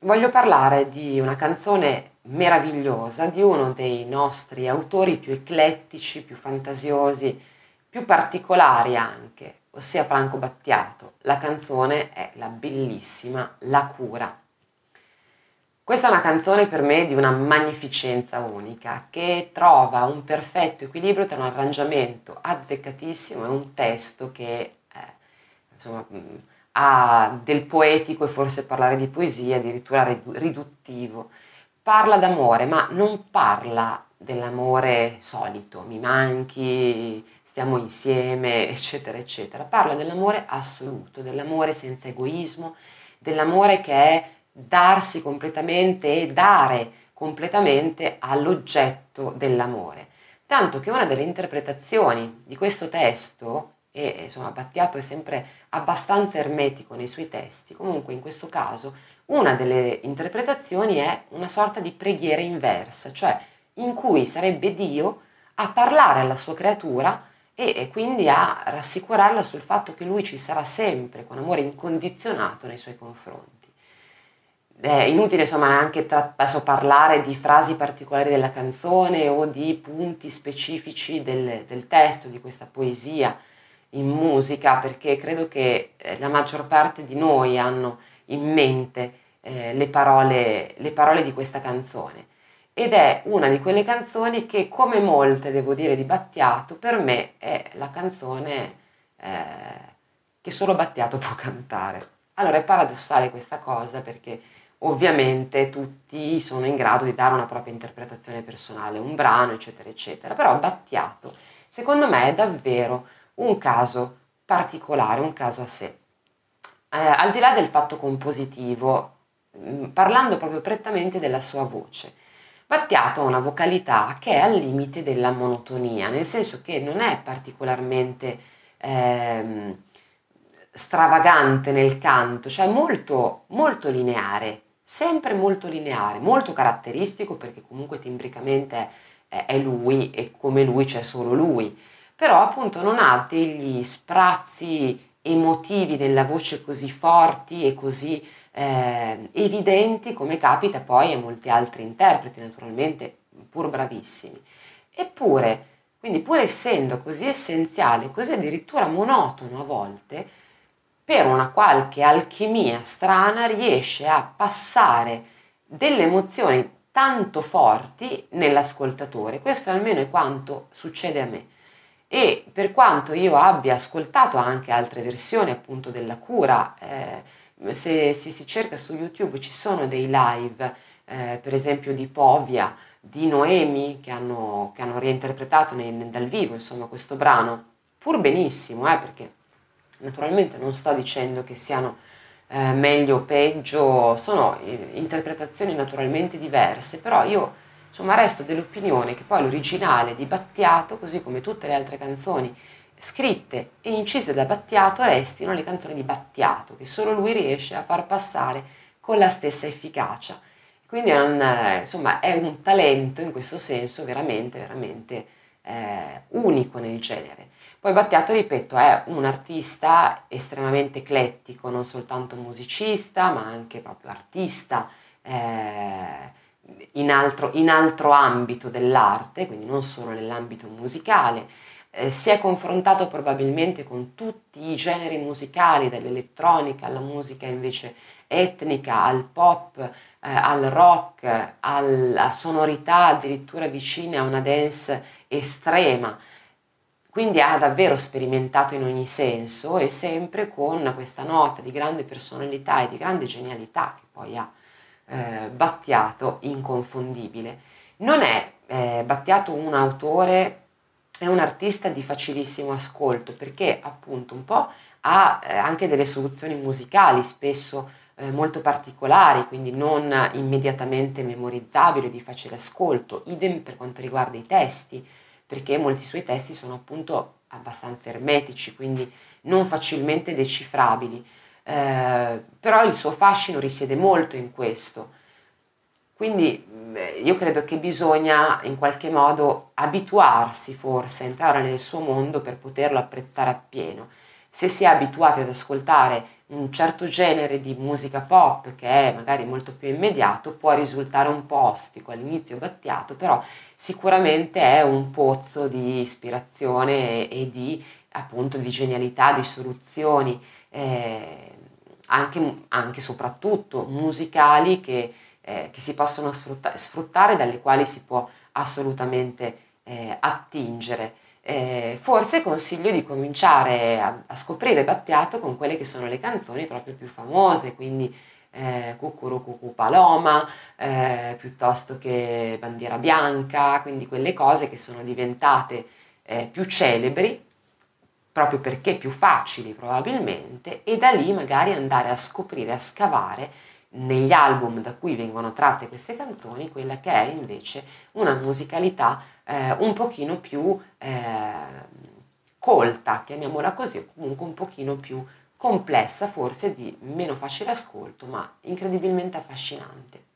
voglio parlare di una canzone meravigliosa di uno dei nostri autori più eclettici, più fantasiosi, più particolari anche, ossia Franco Battiato. La canzone è la bellissima La cura. Questa è una canzone per me di una magnificenza unica che trova un perfetto equilibrio tra un arrangiamento azzeccatissimo e un testo che eh, insomma, ha del poetico e forse parlare di poesia addirittura riduttivo. Parla d'amore, ma non parla dell'amore solito, mi manchi, stiamo insieme, eccetera, eccetera. Parla dell'amore assoluto, dell'amore senza egoismo, dell'amore che è darsi completamente e dare completamente all'oggetto dell'amore. Tanto che una delle interpretazioni di questo testo, e insomma Battiato è sempre abbastanza ermetico nei suoi testi, comunque in questo caso una delle interpretazioni è una sorta di preghiera inversa, cioè in cui sarebbe Dio a parlare alla sua creatura e, e quindi a rassicurarla sul fatto che lui ci sarà sempre con amore incondizionato nei suoi confronti. È inutile insomma anche tra, adesso parlare di frasi particolari della canzone o di punti specifici del, del, testo di questa poesia in musica perché credo che eh, la maggior parte di noi hanno in mente eh, le, parole, le parole di questa canzone ed è una di quelle canzoni che come molte devo dire di Battiato per me è la canzone eh, che solo Battiato può cantare allora è paradossale questa cosa perché ovviamente tutti sono in grado di dare una propria interpretazione personale, un brano, eccetera, eccetera. Però Battiato, secondo me, è davvero un caso particolare, un caso a sé. Eh, al di là del fatto compositivo, mm, parlando proprio prettamente della sua voce, Battiato ha una vocalità che è al limite della monotonia, nel senso che non è particolarmente ehm, stravagante nel canto, cioè molto, molto lineare, sempre molto lineare, molto caratteristico perché comunque timbricamente è, è lui e come lui c'è solo lui, però appunto non ha degli sprazzi emotivi nella voce così forti e così eh, evidenti come capita poi a molti altri interpreti, naturalmente pur bravissimi. Eppure, quindi pur essendo così essenziale, così addirittura monotono a volte, per una qualche alchimia strana riesce a passare delle emozioni tanto forti nell'ascoltatore. Questo almeno è quanto succede a me. E per quanto io abbia ascoltato anche altre versioni appunto della cura, eh, se, se, si cerca su YouTube ci sono dei live, eh, per esempio di Povia, di Noemi, che hanno, che hanno reinterpretato nei, dal vivo insomma, questo brano, pur benissimo, eh, perché Naturalmente non sto dicendo che siano eh, meglio o peggio, sono eh, interpretazioni naturalmente diverse, però io insomma resto dell'opinione che poi l'originale di Battiato, così come tutte le altre canzoni scritte e incise da Battiato, restino le canzoni di Battiato, che solo lui riesce a far passare con la stessa efficacia. Quindi un, insomma, è un talento in questo senso veramente, veramente eh, unico nel genere. Poi Battiato, ripeto, è un artista estremamente eclettico, non soltanto musicista, ma anche proprio artista eh, in, altro, in, altro, ambito dell'arte, quindi non solo nell'ambito musicale. Eh, si è confrontato probabilmente con tutti i generi musicali, dall'elettronica alla musica invece etnica, al pop, eh, al rock, alla sonorità addirittura vicine a una dance estrema quindi ha davvero sperimentato in ogni senso e sempre con questa nota di grande personalità e di grande genialità che poi ha eh, Battiato inconfondibile. Non è eh, Battiato un autore, è un artista di facilissimo ascolto perché appunto un po' ha eh, anche delle soluzioni musicali spesso eh, molto particolari, quindi non immediatamente memorizzabili di facile ascolto, idem per quanto riguarda i testi perché molti suoi testi sono appunto abbastanza ermetici, quindi non facilmente decifrabili, eh, però il suo fascino risiede molto in questo. Quindi io credo che bisogna in qualche modo abituarsi forse, entrare nel suo mondo per poterlo apprezzare appieno. Se si è abituati ad ascoltare un certo genere di musica pop che è magari molto più immediato può risultare un po' ostico all'inizio Battiato, però sicuramente è un pozzo di ispirazione e di appunto di genialità, di soluzioni, eh, anche, anche soprattutto musicali che, eh, che si possono sfrutta- sfruttare, dalle quali si può assolutamente eh, attingere. Eh, forse consiglio di cominciare a, a, scoprire Battiato con quelle che sono le canzoni proprio più famose, quindi eh, Cucuru Cucu Paloma, eh, piuttosto che Bandiera Bianca, quindi quelle cose che sono diventate eh, più celebri proprio perché più facili probabilmente e da lì magari andare a scoprire, a scavare negli album da cui vengono tratte queste canzoni quella che è invece una musicalità eh, un pochino più eh, colta, chiamiamola così, o comunque un pochino più complessa, forse di meno facile ascolto, ma incredibilmente affascinante.